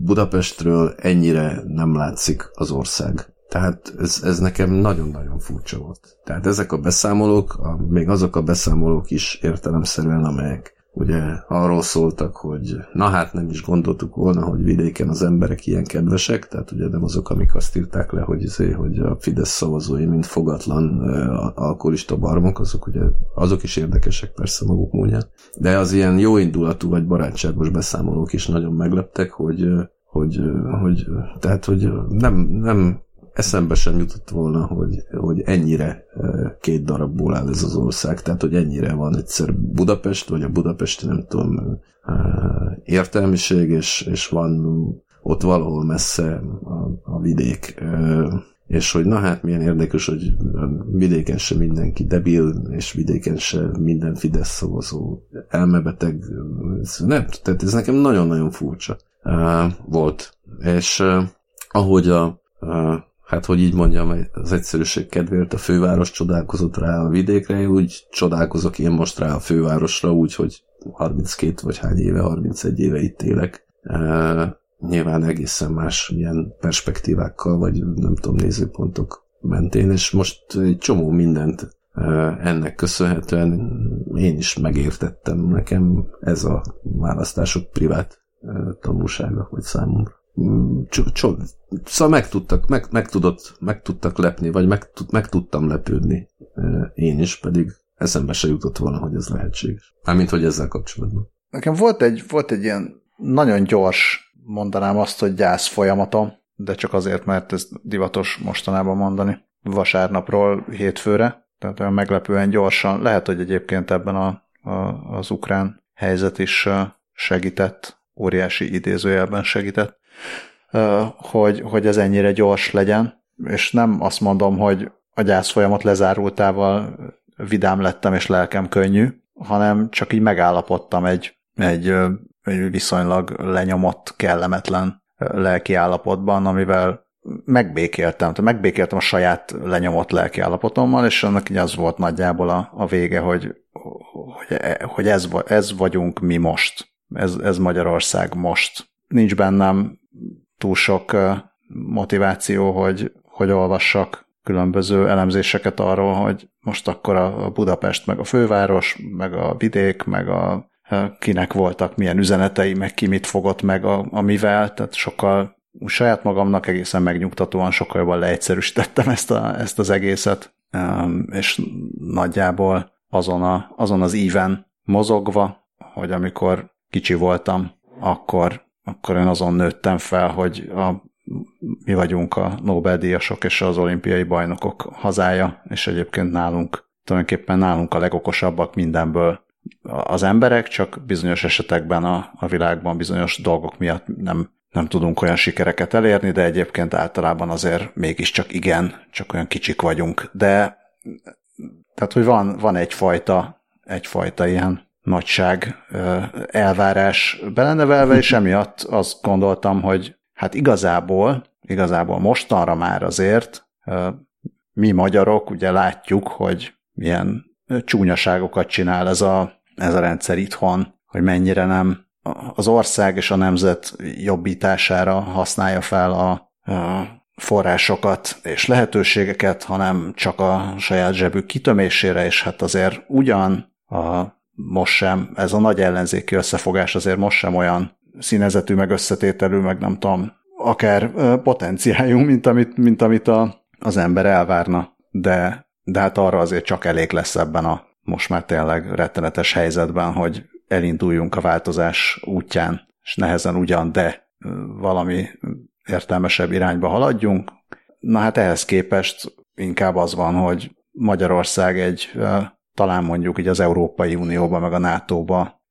Budapestről ennyire nem látszik az ország. Tehát ez, ez nekem nagyon-nagyon furcsa volt. Tehát ezek a beszámolók, a, még azok a beszámolók is értelemszerűen, amelyek ugye arról szóltak, hogy na hát nem is gondoltuk volna, hogy vidéken az emberek ilyen kedvesek, tehát ugye nem azok, amik azt írták le, hogy, azért, hogy a Fidesz szavazói, mint fogatlan alkoholista barmok, azok ugye azok is érdekesek persze maguk módján, de az ilyen jóindulatú vagy barátságos beszámolók is nagyon megleptek, hogy hogy, hogy tehát, hogy nem, nem eszembe sem jutott volna, hogy, hogy ennyire két darabból áll ez az ország, tehát hogy ennyire van egyszer Budapest, vagy a budapesti nem tudom értelmiség, és, és van ott valahol messze a, a vidék. És hogy na hát milyen érdekes, hogy vidéken se mindenki debil, és vidéken se minden Fidesz szavazó elmebeteg. Nem, tehát ez nekem nagyon-nagyon furcsa volt. És ahogy a hát hogy így mondjam, az egyszerűség kedvéért a főváros csodálkozott rá a vidékre, úgy csodálkozok én most rá a fővárosra, úgy, hogy 32 vagy hány éve, 31 éve itt élek. E, nyilván egészen más ilyen perspektívákkal, vagy nem tudom, nézőpontok mentén, és most egy csomó mindent ennek köszönhetően én is megértettem. Nekem ez a választások privát tanulsága, vagy számomra szóval meg, tudtak, meg, meg, tudott, meg tudtak lepni, vagy meg, meg tudtam lepődni én is, pedig eszembe se jutott volna, hogy ez lehetséges. Mármint, hogy ezzel kapcsolatban. Nekem volt egy, volt egy ilyen nagyon gyors, mondanám azt, hogy gyász folyamatom, de csak azért, mert ez divatos mostanában mondani. Vasárnapról hétfőre, tehát olyan meglepően gyorsan. Lehet, hogy egyébként ebben a, a, az ukrán helyzet is segített, óriási idézőjelben segített, hogy, hogy ez ennyire gyors legyen, és nem azt mondom, hogy a gyász folyamat lezárultával vidám lettem és lelkem könnyű, hanem csak így megállapodtam egy, egy, egy viszonylag lenyomott, kellemetlen lelki állapotban, amivel megbékéltem, tehát megbékéltem a saját lenyomott lelki állapotommal, és annak így az volt nagyjából a, a vége, hogy, hogy, hogy ez, ez vagyunk mi most. Ez, ez Magyarország most. Nincs bennem túl sok motiváció, hogy, hogy olvassak különböző elemzéseket arról, hogy most akkor a Budapest, meg a főváros, meg a vidék, meg a kinek voltak milyen üzenetei, meg ki mit fogott meg a, amivel, tehát sokkal saját magamnak egészen megnyugtatóan sokkal jobban leegyszerűsítettem ezt, a, ezt az egészet, és nagyjából azon, a, azon az íven mozogva, hogy amikor kicsi voltam, akkor akkor én azon nőttem fel, hogy a, mi vagyunk a Nobel-díjasok és az olimpiai bajnokok hazája, és egyébként nálunk, tulajdonképpen nálunk a legokosabbak mindenből az emberek, csak bizonyos esetekben a, a világban bizonyos dolgok miatt nem, nem tudunk olyan sikereket elérni, de egyébként általában azért mégiscsak igen, csak olyan kicsik vagyunk. De tehát, hogy van, van egyfajta, egyfajta ilyen nagyság elvárás belenevelve, és emiatt azt gondoltam, hogy hát igazából, igazából mostanra már azért mi magyarok ugye látjuk, hogy milyen csúnyaságokat csinál ez a, ez a rendszer itthon, hogy mennyire nem az ország és a nemzet jobbítására használja fel a, a forrásokat és lehetőségeket, hanem csak a saját zsebük kitömésére, és hát azért ugyan a most sem, ez a nagy ellenzéki összefogás azért most sem olyan színezetű, meg összetételű, meg nem tudom, akár potenciáljunk, mint amit, mint amit a, az ember elvárna, de, de hát arra azért csak elég lesz ebben a most már tényleg rettenetes helyzetben, hogy elinduljunk a változás útján, és nehezen ugyan, de valami értelmesebb irányba haladjunk. Na hát ehhez képest inkább az van, hogy Magyarország egy talán mondjuk így az Európai Unióba, meg a NATO-ba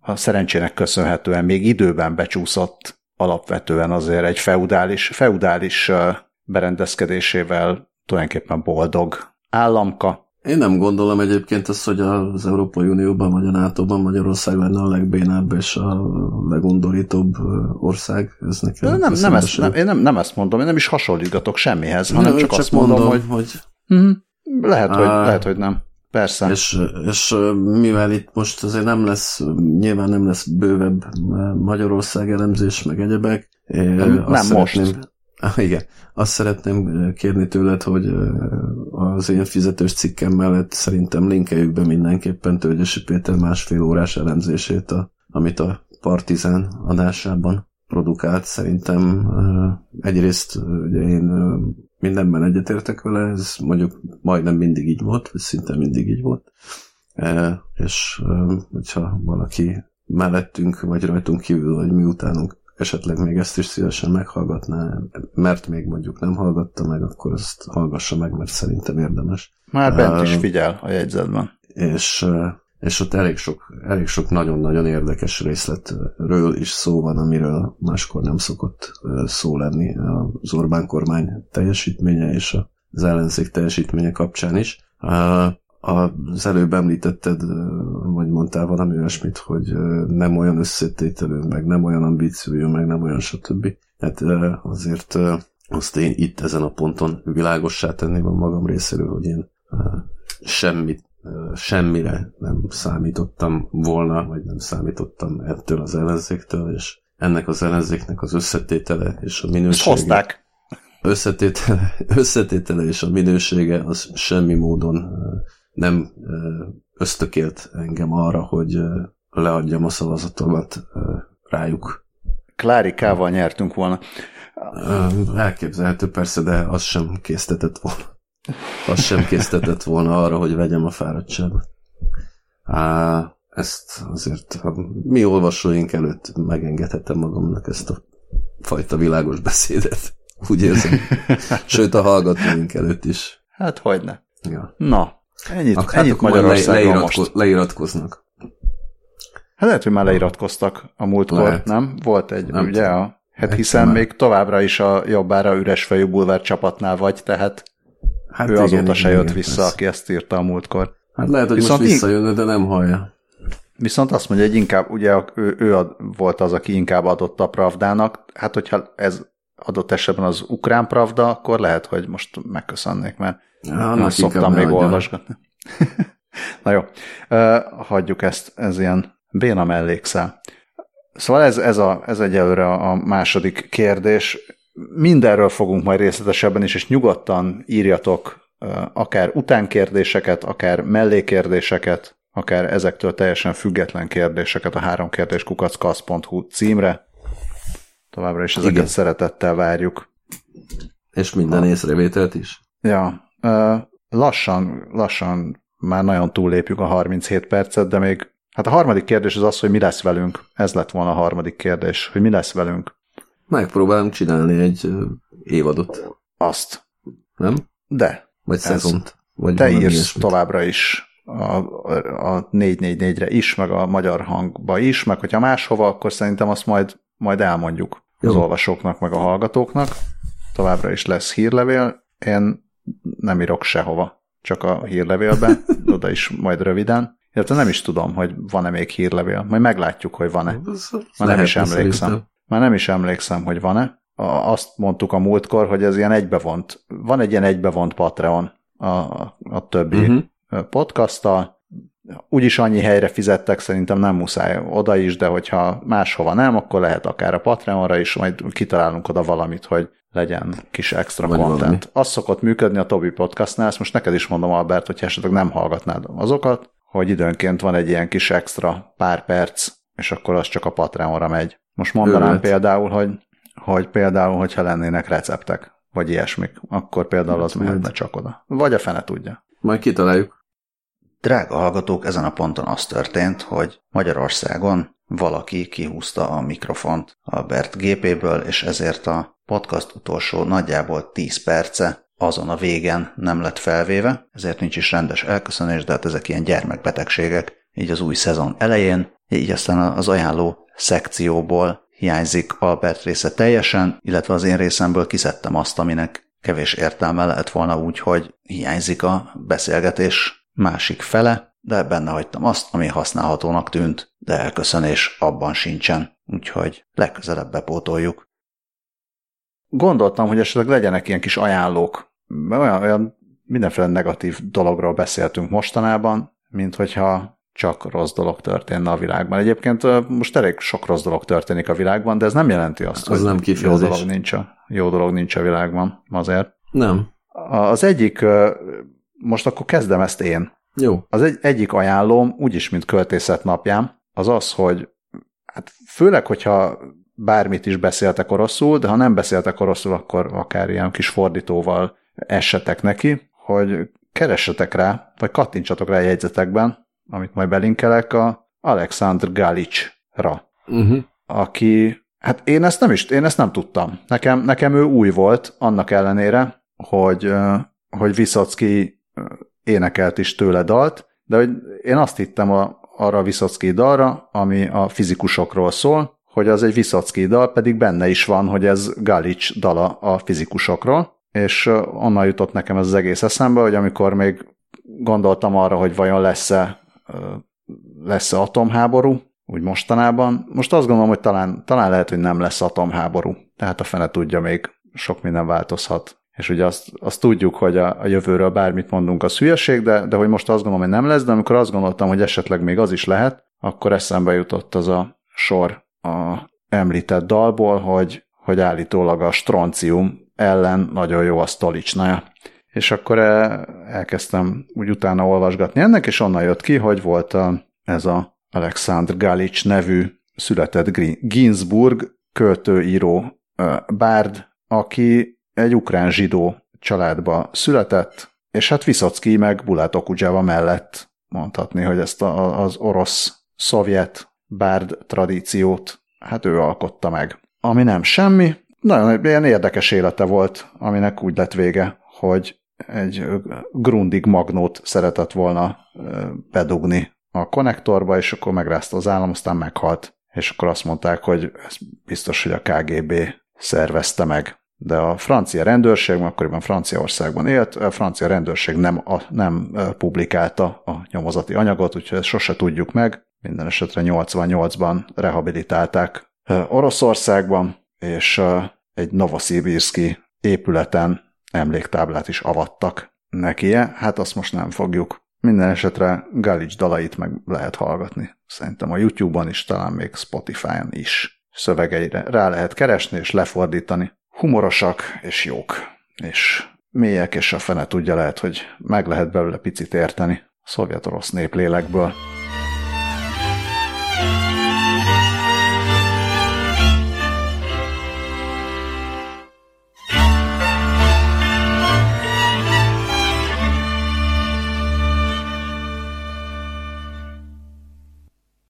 a szerencsének köszönhetően még időben becsúszott alapvetően azért egy feudális, feudális berendezkedésével tulajdonképpen boldog államka. Én nem gondolom egyébként azt, hogy az Európai Unióban vagy a NATO-ban Magyarország lenne a legbénább és a legundorítóbb ország. Ez nekem nem, nem, ezt, nem, én nem, nem ezt mondom, én nem is hasonlítgatok semmihez, hanem csak, csak azt mondom, mondom hogy, hogy... Mm, lehet, hogy, lehet, hogy nem. Persze. És, és mivel itt most azért nem lesz, nyilván nem lesz bővebb Magyarország elemzés, meg egyebek. Nem, nem most. (laughs) Igen. Azt szeretném kérni tőled, hogy az én fizetős cikkem mellett szerintem linkeljük be mindenképpen Tölgyesi Péter másfél órás elemzését, a, amit a Partizán adásában produkált. Szerintem egyrészt ugye én mindenben egyetértek vele, ez mondjuk majdnem mindig így volt, vagy szinte mindig így volt. És hogyha valaki mellettünk, vagy rajtunk kívül, vagy miutánunk esetleg még ezt is szívesen meghallgatná, mert még mondjuk nem hallgatta meg, akkor ezt hallgassa meg, mert szerintem érdemes. Már bent is figyel a jegyzetben. És, és ott elég sok, elég sok nagyon-nagyon érdekes részletről is szó van, amiről máskor nem szokott szó lenni az Orbán kormány teljesítménye és az ellenzék teljesítménye kapcsán is az előbb említetted, vagy mondtál valami olyasmit, hogy nem olyan összetételő, meg nem olyan ambíciójú, meg nem olyan stb. Hát azért azt én itt ezen a ponton világossá tenném a magam részéről, hogy én semmit, semmire nem számítottam volna, vagy nem számítottam ettől az ellenzéktől, és ennek az ellenzéknek az összetétele és a minősége. Hozták. Összetétele, összetétele és a minősége az semmi módon nem ösztökélt engem arra, hogy leadjam a szavazatomat rájuk. Klárikával nyertünk volna. Elképzelhető persze, de az sem késztetett volna. Az sem késztetett volna arra, hogy vegyem a fáradtságot. Á, ezt azért a mi olvasóink előtt megengedhetem magamnak ezt a fajta világos beszédet. Úgy érzem. Sőt, a hallgatóink előtt is. Hát, hogy ne. Ja. Na, Ennyit, hát ennyit Magyarországon le, leiratko, most. Leiratkoznak. Hát lehet, hogy már leiratkoztak a múltkor, lehet. nem? Volt egy, nem ugye? A, hát hiszen már. még továbbra is a jobbára üres fejű bulvár csapatnál vagy, tehát hát ő igen, azóta igen, se jött igen, vissza, persze. aki ezt írta a múltkor. Hát lehet, hogy Viszont most visszajönne, de nem hallja. Viszont azt mondja, hogy inkább, ugye ő, ő volt az, aki inkább adott a Pravdának, hát hogyha ez adott esetben az ukrán Pravda, akkor lehet, hogy most megköszönnék, mert Ja, Én szoktam még olvasgatni. (laughs) Na jó, hagyjuk ezt, ez ilyen béna mellékszál. Szóval ez, ez, a, ez egyelőre a második kérdés. Mindenről fogunk majd részletesebben is, és nyugodtan írjatok akár utánkérdéseket, akár mellékérdéseket, akár ezektől teljesen független kérdéseket a három kérdés kukackasz.hu címre. Továbbra is ezeket Igen. szeretettel várjuk. És minden ha. észrevételt is? Ja, lassan, lassan már nagyon túllépjük a 37 percet, de még hát a harmadik kérdés az az, hogy mi lesz velünk. Ez lett volna a harmadik kérdés, hogy mi lesz velünk. Megpróbálunk csinálni egy évadot. Azt. Nem? De. Vagy szezont. Vagy te írsz ilyesmit. továbbra is a, a 444-re is, meg a magyar hangba is, meg hogyha máshova, akkor szerintem azt majd, majd elmondjuk Jó. az olvasóknak, meg a hallgatóknak. Továbbra is lesz hírlevél. Én nem írok sehova, csak a hírlevélbe, (laughs) oda is majd röviden. Illetve nem is tudom, hogy van-e még hírlevél. Majd meglátjuk, hogy van-e. Már nem is emlékszem. Szerintem. Már nem is emlékszem, hogy van-e. Azt mondtuk a múltkor, hogy ez ilyen egybevont, van egy ilyen egybevont Patreon a, a többi uh-huh. podcasttal, úgyis annyi helyre fizettek, szerintem nem muszáj oda is, de hogyha máshova nem, akkor lehet akár a Patreonra is, majd kitalálunk oda valamit, hogy legyen kis extra Vagy content. Valami. Az szokott működni a Tobi podcastnál, ezt most neked is mondom, Albert, hogyha esetleg nem hallgatnád azokat, hogy időnként van egy ilyen kis extra pár perc, és akkor az csak a Patreonra megy. Most mondanám Őrült. például, hogy, hogy például, hogyha lennének receptek, vagy ilyesmik, akkor például az mehetne csak oda. Vagy a fene tudja. Majd kitaláljuk. Drága hallgatók, ezen a ponton az történt, hogy Magyarországon valaki kihúzta a mikrofont Albert gépéből, és ezért a podcast utolsó nagyjából 10 perce azon a végen nem lett felvéve, ezért nincs is rendes elköszönés, de hát ezek ilyen gyermekbetegségek, így az új szezon elején, így aztán az ajánló szekcióból hiányzik Albert része teljesen, illetve az én részemből kiszedtem azt, aminek kevés értelme lehet volna úgy, hogy hiányzik a beszélgetés másik fele, de benne hagytam azt, ami használhatónak tűnt, de elköszönés abban sincsen, úgyhogy legközelebb bepótoljuk. Gondoltam, hogy esetleg legyenek ilyen kis ajánlók, olyan, olyan mindenféle negatív dologról beszéltünk mostanában, mint hogyha csak rossz dolog történne a világban. Egyébként most elég sok rossz dolog történik a világban, de ez nem jelenti azt, Az hogy nem jó dolog, kifejezés. nincs a, jó dolog nincs a világban azért. Nem. Az egyik, most akkor kezdem ezt én. Jó. Az egy, egyik ajánlóm, úgyis, mint költészet napján, az az, hogy hát főleg, hogyha bármit is beszéltek oroszul, de ha nem beszéltek oroszul, akkor akár ilyen kis fordítóval essetek neki, hogy keressetek rá, vagy kattintsatok rá a jegyzetekben, amit majd belinkelek, a Alexandr Galicsra, Uh-huh. aki, hát én ezt nem is, én ezt nem tudtam. Nekem, nekem ő új volt, annak ellenére, hogy, hogy Viszocki énekelt is tőle dalt, de hogy én azt hittem a, arra a Viszocki dalra, ami a fizikusokról szól, hogy az egy Viszocki dal, pedig benne is van, hogy ez Galics dala a fizikusokról, és onnan jutott nekem ez az egész eszembe, hogy amikor még gondoltam arra, hogy vajon lesz-e, lesz-e atomháború, úgy mostanában. Most azt gondolom, hogy talán, talán lehet, hogy nem lesz atomháború. Tehát a fene tudja, még sok minden változhat. És ugye azt, azt tudjuk, hogy a, a jövőről bármit mondunk, az hülyeség, de, de hogy most azt gondolom, hogy nem lesz, de amikor azt gondoltam, hogy esetleg még az is lehet, akkor eszembe jutott az a sor a említett dalból, hogy, hogy állítólag a stroncium ellen nagyon jó a stolicsnaja. És akkor eh, elkezdtem úgy utána olvasgatni ennek, és onnan jött ki, hogy volt a, ez a Alexandr Galics nevű született Ginsburg költőíró ö, bárd, aki egy ukrán zsidó családba született, és hát Viszocki meg Bulát Okudzsáva mellett mondhatni, hogy ezt az orosz-szovjet bárd tradíciót, hát ő alkotta meg. Ami nem semmi, nagyon ilyen érdekes élete volt, aminek úgy lett vége, hogy egy Grundig magnót szeretett volna bedugni a konnektorba, és akkor megrázta az állam, aztán meghalt. És akkor azt mondták, hogy ez biztos, hogy a KGB szervezte meg. De a francia rendőrség, akkoriban Franciaországban élt, a francia rendőrség nem, a, nem publikálta a nyomozati anyagot, úgyhogy ezt sose tudjuk meg. Minden esetre 88-ban rehabilitálták Oroszországban, és egy Novosibirski épületen emléktáblát is avattak neki. Hát azt most nem fogjuk. Minden esetre Galics dalait meg lehet hallgatni. Szerintem a YouTube-on is, talán még Spotify-on is szövegeire rá lehet keresni és lefordítani. Humorosak és jók, és mélyek, és a fene tudja lehet, hogy meg lehet belőle picit érteni a szovjet-orosz néplélekből.